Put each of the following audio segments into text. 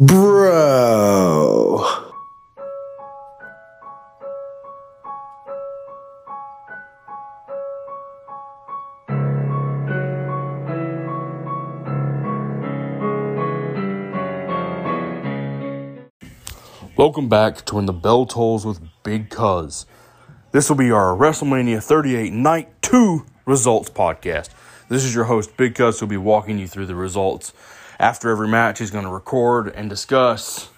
Bro. Welcome back to When the Bell Tolls with Big Cuz. This will be our WrestleMania 38 Night 2 results podcast. This is your host, Big Cuz, who'll be walking you through the results. After every match, he's going to record and discuss,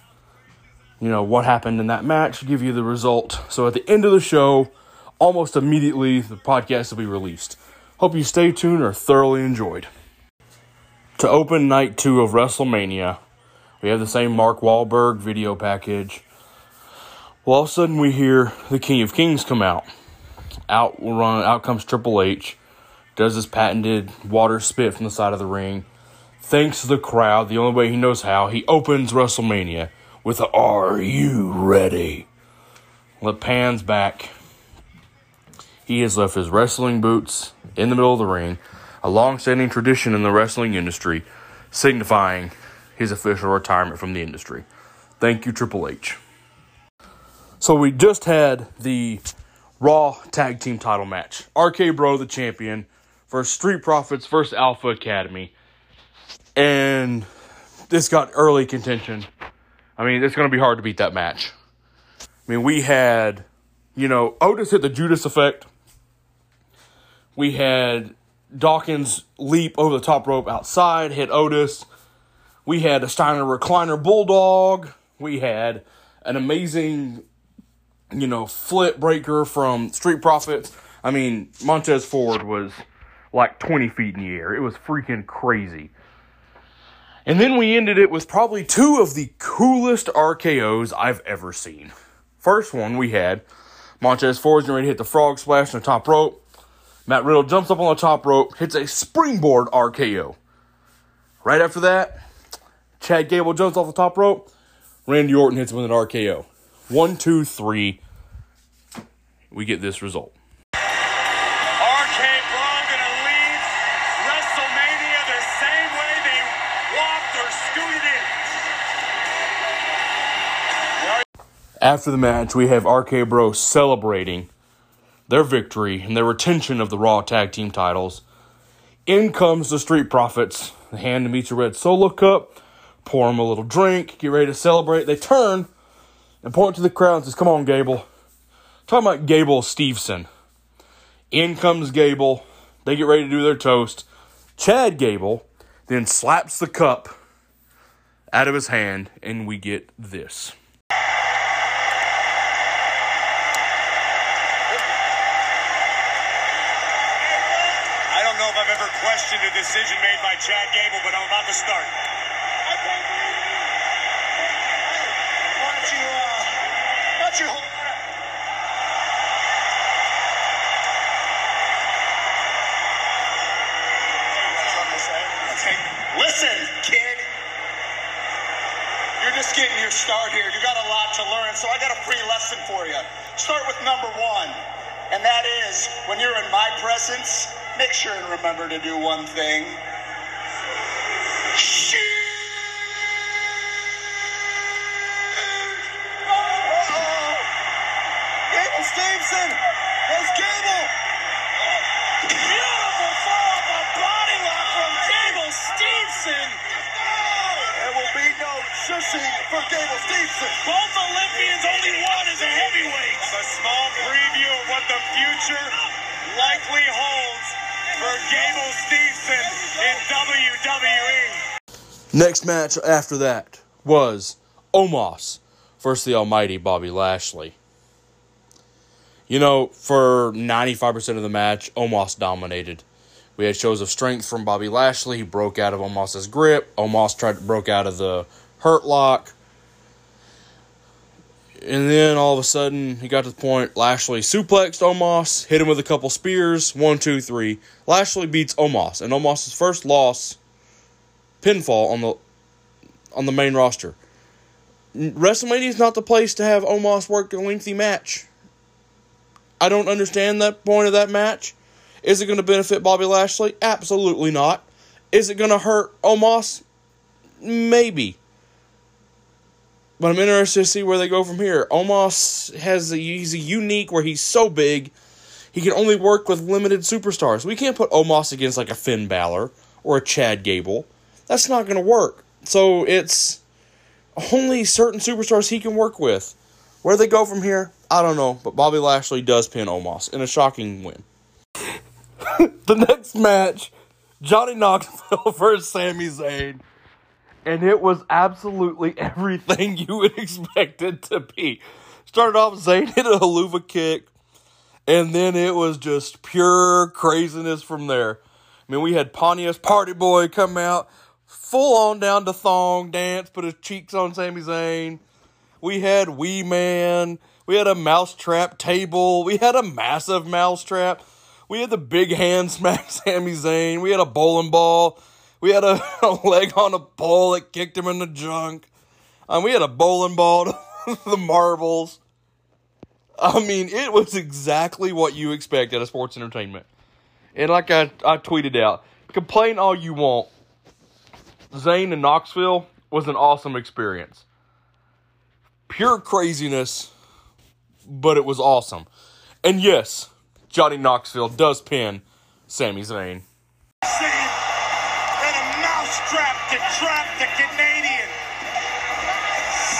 you know, what happened in that match, give you the result. So at the end of the show, almost immediately, the podcast will be released. Hope you stay tuned or thoroughly enjoyed. To open night two of WrestleMania, we have the same Mark Wahlberg video package. Well, all of a sudden we hear the King of Kings come out. Out run out comes Triple H, does his patented water spit from the side of the ring. Thanks to the crowd, the only way he knows how, he opens WrestleMania with a Are you ready? Well, it pans back. He has left his wrestling boots in the middle of the ring, a long standing tradition in the wrestling industry, signifying his official retirement from the industry. Thank you, Triple H. So we just had the Raw Tag Team title match. RK Bro, the champion, versus Street Profits versus Alpha Academy. And this got early contention. I mean, it's going to be hard to beat that match. I mean, we had, you know, Otis hit the Judas effect. We had Dawkins leap over the top rope outside, hit Otis. We had a Steiner recliner bulldog. We had an amazing, you know, flip breaker from Street Profits. I mean, Montez Ford was like 20 feet in the air. It was freaking crazy. And then we ended it with probably two of the coolest RKOs I've ever seen. First one we had Montez Ford's ready to hit the frog splash on the top rope. Matt Riddle jumps up on the top rope, hits a springboard RKO. Right after that, Chad Gable jumps off the top rope. Randy Orton hits him with an RKO. One, two, three. We get this result. After the match, we have RK Bro celebrating their victory and their retention of the Raw Tag Team titles. In comes the Street Profits. They hand him a red solo cup, pour him a little drink, get ready to celebrate. They turn and point to the crowd and says, Come on, Gable. Talking about Gable Steveson. In comes Gable. They get ready to do their toast. Chad Gable then slaps the cup out of his hand, and we get this. I don't know if I've ever questioned a decision made by Chad Gable, but I'm about to start. Why don't you, uh, why don't you hold Listen, kid. You're just getting your start here. You got a lot to learn, so I got a free lesson for you. Start with number one, and that is when you're in my presence, make sure and remember to do one thing. Gable Steveson! There's Gable! Beautiful fall off a body lock from Gable Steveson! There will be no shushing for Gable Steveson. Both Olympians, only one is a heavyweight. A small preview of what the future likely holds for Gable Steveson in. WWE. Next match after that was Omos versus the almighty Bobby Lashley. You know, for 95% of the match, Omos dominated. We had shows of strength from Bobby Lashley. He broke out of Omos's grip. Omos tried to broke out of the hurt lock. And then all of a sudden, he got to the point Lashley suplexed Omos, hit him with a couple spears. One, two, three. Lashley beats Omos, and Omos' first loss pinfall on the on the main roster. WrestleMania is not the place to have Omos work a lengthy match. I don't understand that point of that match. Is it going to benefit Bobby Lashley? Absolutely not. Is it going to hurt Omos? Maybe. but I'm interested to see where they go from here. Omos has a, he's a unique where he's so big, he can only work with limited superstars. We can't put Omos against like a Finn Balor or a Chad Gable. That's not going to work. So it's only certain superstars he can work with. Where they go from here, I don't know. But Bobby Lashley does pin Omos in a shocking win. the next match, Johnny Knoxville versus Sami Zayn. And it was absolutely everything you would expect it to be. Started off, Zayn hit a Helluva Kick. And then it was just pure craziness from there. I mean, we had Pontius Party Boy come out, full on down to thong dance, put his cheeks on Sami Zayn. We had Wee Man. We had a mousetrap table. We had a massive mousetrap. We had the big hand smack Sami Zayn. We had a bowling ball. We had a, a leg on a pole that kicked him in the junk. Um, we had a bowling ball to the marbles. I mean, it was exactly what you expect at a sports entertainment. And like I, I tweeted out, complain all you want. Zayn in Knoxville was an awesome experience. Pure craziness, but it was awesome. And yes, Johnny Knoxville does pin Sami Zayn. Zayn and a mousetrap to trap the Canadian.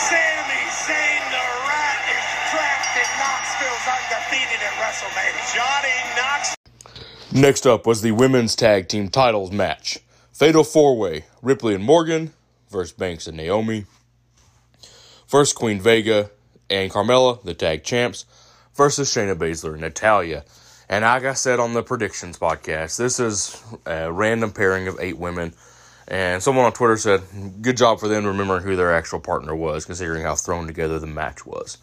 Sami Zayn, the rat, is trapped in Knoxville's undefeated at WrestleMania. Johnny Knoxville. Next up was the women's tag team titles match. Fatal four way Ripley and Morgan versus Banks and Naomi. First Queen Vega and Carmella, the tag champs, versus Shayna Baszler and Natalya. And like I said on the predictions podcast, this is a random pairing of eight women. And someone on Twitter said, good job for them remembering who their actual partner was, considering how thrown together the match was.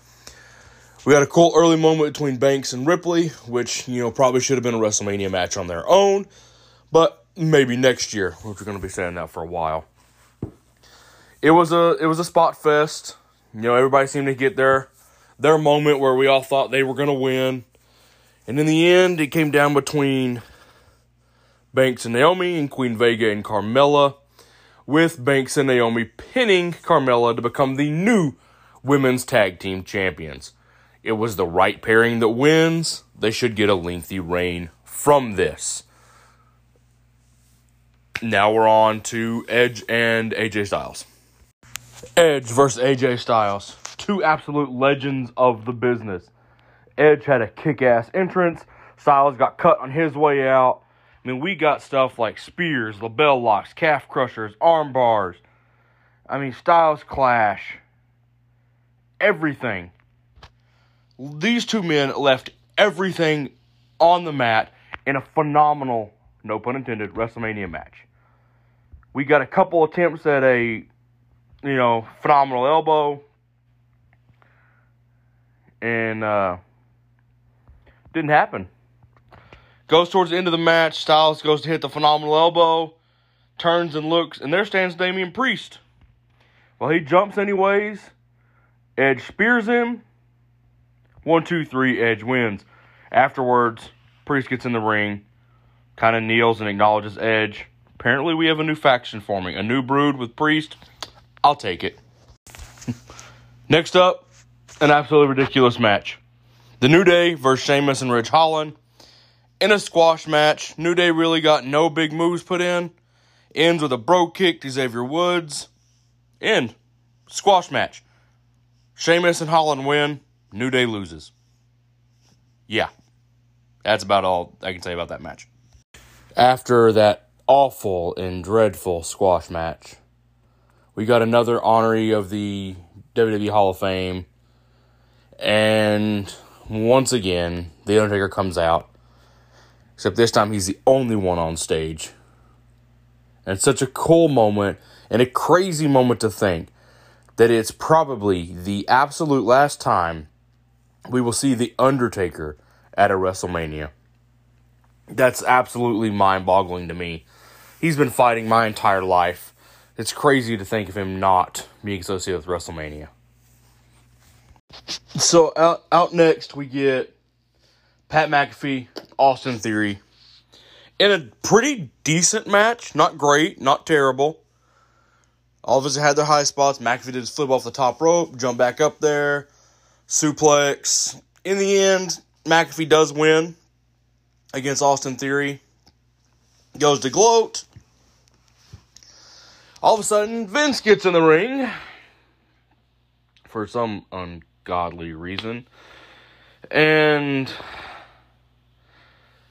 We had a cool early moment between Banks and Ripley, which, you know, probably should have been a WrestleMania match on their own, but maybe next year, which we're going to be saying that for a while. It was a it was a spot fest. You know, everybody seemed to get their their moment where we all thought they were going to win. And in the end, it came down between Banks and Naomi and Queen Vega and Carmella, with Banks and Naomi pinning Carmella to become the new women's tag team champions. It was the right pairing that wins. They should get a lengthy reign from this. Now we're on to Edge and AJ Styles. Edge versus AJ Styles. Two absolute legends of the business. Edge had a kick ass entrance. Styles got cut on his way out. I mean, we got stuff like spears, LeBell locks, calf crushers, arm bars. I mean, Styles clash. Everything. These two men left everything on the mat in a phenomenal, no pun intended, WrestleMania match. We got a couple attempts at a, you know, phenomenal elbow. And, uh, didn't happen. Goes towards the end of the match. Styles goes to hit the phenomenal elbow, turns and looks, and there stands Damian Priest. Well, he jumps anyways. Edge spears him. One, two, three, Edge wins. Afterwards, Priest gets in the ring, kind of kneels and acknowledges Edge. Apparently, we have a new faction forming, a new brood with Priest. I'll take it. Next up, an absolutely ridiculous match. The New Day versus Sheamus and Ridge Holland. In a squash match, New Day really got no big moves put in. Ends with a Brogue kick to Xavier Woods. End. Squash match. Sheamus and Holland win. New Day loses. Yeah. That's about all I can say about that match. After that awful and dreadful squash match, we got another honoree of the WWE Hall of Fame. And once again, The Undertaker comes out. Except this time he's the only one on stage. And such a cool moment and a crazy moment to think that it's probably the absolute last time we will see The Undertaker at a WrestleMania. That's absolutely mind boggling to me. He's been fighting my entire life. It's crazy to think of him not being associated with WrestleMania. So out out next we get Pat McAfee, Austin Theory, in a pretty decent match. Not great, not terrible. All of us had their high spots. McAfee did flip off the top rope, jump back up there, suplex. In the end, McAfee does win against Austin Theory. Goes to gloat. All of a sudden, Vince gets in the ring for some ungodly reason. And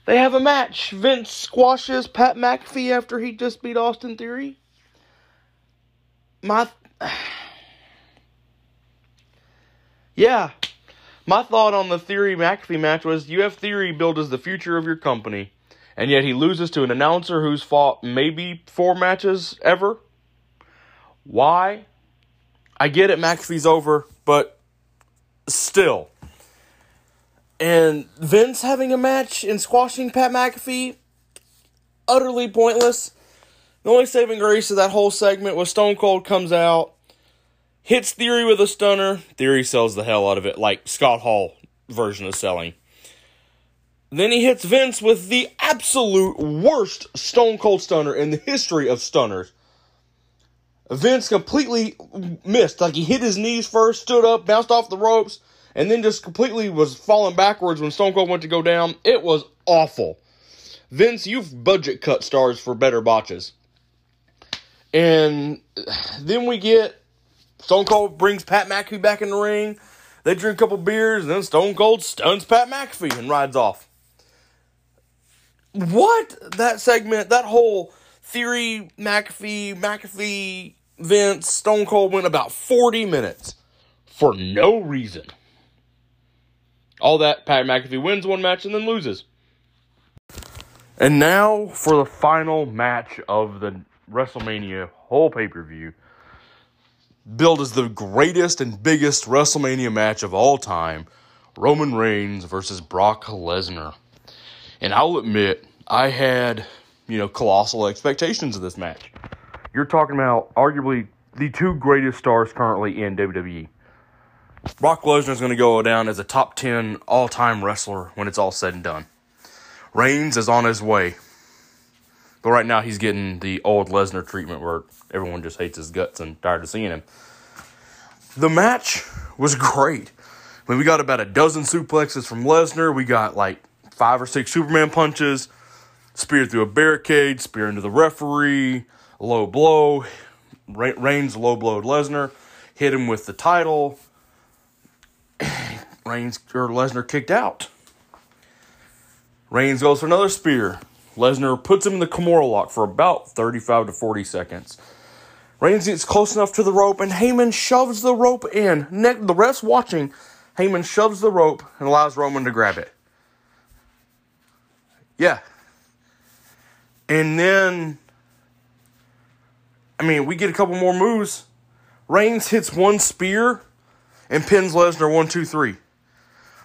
they have a match. Vince squashes Pat McAfee after he just beat Austin Theory. My. Yeah. My thought on the Theory McAfee match was you have Theory billed as the future of your company, and yet he loses to an announcer who's fought maybe four matches ever. Why? I get it, McAfee's over, but still. And Vince having a match and squashing Pat McAfee, utterly pointless. The only saving grace of that whole segment was Stone Cold comes out, hits Theory with a stunner. Theory sells the hell out of it, like Scott Hall version of selling. Then he hits Vince with the absolute worst Stone Cold stunner in the history of stunners. Vince completely missed. Like he hit his knees first, stood up, bounced off the ropes, and then just completely was falling backwards when Stone Cold went to go down. It was awful. Vince, you've budget cut stars for better botches. And then we get Stone Cold brings Pat McAfee back in the ring. They drink a couple beers, and then Stone Cold stuns Pat McAfee and rides off. What? That segment, that whole Theory, McAfee, McAfee, Vince, Stone Cold went about 40 minutes for no reason. All that, Pat McAfee wins one match and then loses. And now for the final match of the WrestleMania whole pay per view. Billed as the greatest and biggest WrestleMania match of all time Roman Reigns versus Brock Lesnar. And I'll admit, I had, you know, colossal expectations of this match. You're talking about arguably the two greatest stars currently in WWE. Brock Lesnar is going to go down as a top 10 all time wrestler when it's all said and done. Reigns is on his way. But right now he's getting the old Lesnar treatment where everyone just hates his guts and tired of seeing him. The match was great. I mean, we got about a dozen suplexes from Lesnar. We got like five or six Superman punches, spear through a barricade, spear into the referee, low blow. Reigns low blowed Lesnar, hit him with the title. Reigns or Lesnar kicked out. Reigns goes for another spear. Lesnar puts him in the Kimura lock for about 35 to 40 seconds. Reigns gets close enough to the rope, and Heyman shoves the rope in. the rest watching, Heyman shoves the rope and allows Roman to grab it. Yeah. And then, I mean, we get a couple more moves. Reigns hits one spear and pins Lesnar one, two, three.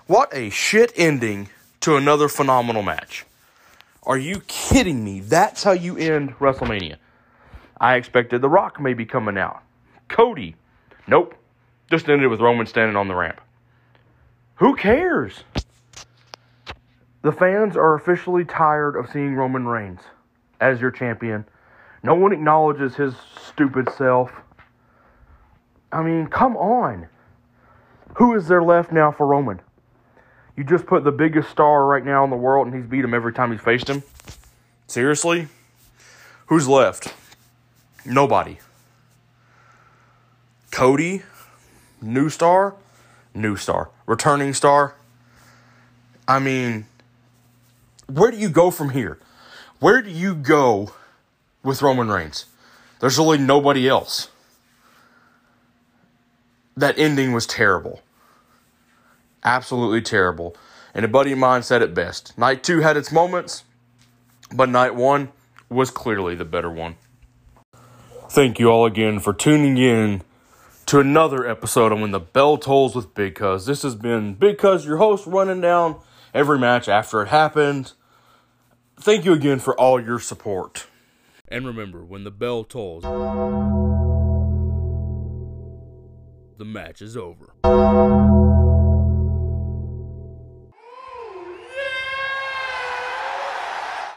What a shit ending to another phenomenal match. Are you kidding me? That's how you end WrestleMania. I expected The Rock maybe coming out. Cody. Nope. Just ended with Roman standing on the ramp. Who cares? The fans are officially tired of seeing Roman Reigns as your champion. No one acknowledges his stupid self. I mean, come on. Who is there left now for Roman? You just put the biggest star right now in the world and he's beat him every time he's faced him? Seriously? Who's left? Nobody. Cody? New star? New star. Returning star? I mean, where do you go from here? Where do you go with Roman Reigns? There's really nobody else. That ending was terrible absolutely terrible. And a buddy of mine said it best. Night two had its moments, but night one was clearly the better one. Thank you all again for tuning in to another episode of When the Bell Tolls with Big Cuz. This has been Big Cuz, your host, running down every match after it happened. Thank you again for all your support. And remember, when the bell tolls, the match is over.